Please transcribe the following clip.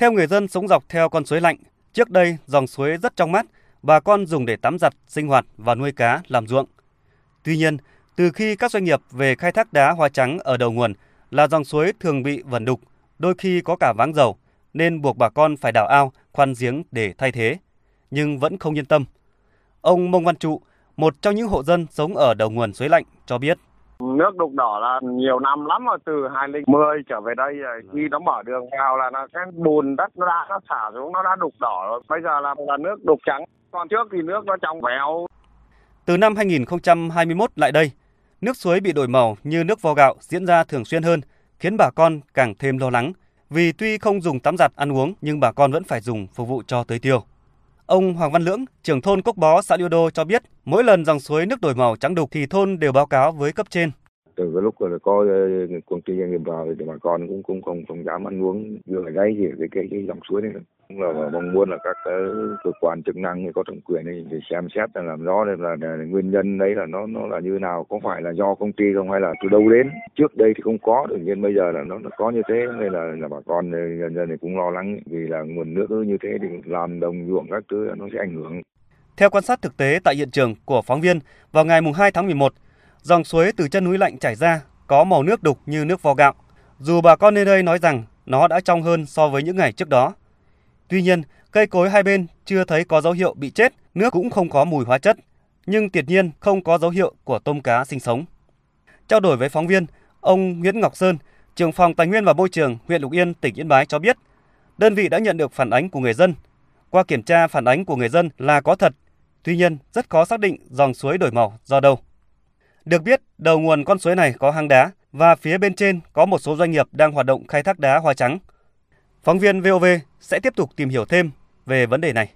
Theo người dân sống dọc theo con suối lạnh, trước đây dòng suối rất trong mát, bà con dùng để tắm giặt, sinh hoạt và nuôi cá, làm ruộng. Tuy nhiên, từ khi các doanh nghiệp về khai thác đá hoa trắng ở đầu nguồn là dòng suối thường bị vẩn đục, đôi khi có cả váng dầu, nên buộc bà con phải đào ao, khoan giếng để thay thế, nhưng vẫn không yên tâm. Ông Mông Văn Trụ, một trong những hộ dân sống ở đầu nguồn suối lạnh cho biết. Nước đục đỏ là nhiều năm lắm rồi, từ 2010 trở về đây rồi. Khi nó mở đường vào là nó, cái bùn đất nó đã nó xả xuống, nó đã đục đỏ rồi. Bây giờ là, là nước đục trắng. Còn trước thì nước nó trong veo. Từ năm 2021 lại đây, nước suối bị đổi màu như nước vo gạo diễn ra thường xuyên hơn, khiến bà con càng thêm lo lắng. Vì tuy không dùng tắm giặt ăn uống nhưng bà con vẫn phải dùng phục vụ cho tưới tiêu. Ông Hoàng Văn Lưỡng, trưởng thôn Cốc Bó, xã Liêu Đô cho biết, mỗi lần dòng suối nước đổi màu trắng đục thì thôn đều báo cáo với cấp trên. Từ cái lúc là có ờ, công ty doanh nghiệp vào thì bà con cũng cũng không không dám ăn uống vừa ở đây thì cái cái, cái dòng suối này cũng là mong muốn là các cơ quan chức năng có thẩm quyền này để xem xét là làm rõ là, là, là nguyên nhân đấy là nó nó là như nào có phải là do công ty không hay là từ đâu đến. Trước đây thì không có tự nhiên bây giờ là nó, nó có như thế nên là là bà con nhân dân thì cũng lo lắng vì là nguồn nước như thế thì làm đồng ruộng các thứ nó sẽ ảnh hưởng. Theo quan sát thực tế tại hiện trường của phóng viên, vào ngày 2 tháng 11, dòng suối từ chân núi lạnh chảy ra có màu nước đục như nước vo gạo. Dù bà con nơi đây nói rằng nó đã trong hơn so với những ngày trước đó. Tuy nhiên, cây cối hai bên chưa thấy có dấu hiệu bị chết, nước cũng không có mùi hóa chất, nhưng tuyệt nhiên không có dấu hiệu của tôm cá sinh sống. Trao đổi với phóng viên, ông Nguyễn Ngọc Sơn, trưởng phòng Tài nguyên và Môi trường huyện Lục Yên, tỉnh Yên Bái cho biết, đơn vị đã nhận được phản ánh của người dân. Qua kiểm tra phản ánh của người dân là có thật, tuy nhiên rất khó xác định dòng suối đổi màu do đâu. Được biết, đầu nguồn con suối này có hang đá và phía bên trên có một số doanh nghiệp đang hoạt động khai thác đá hoa trắng. Phóng viên VOV sẽ tiếp tục tìm hiểu thêm về vấn đề này.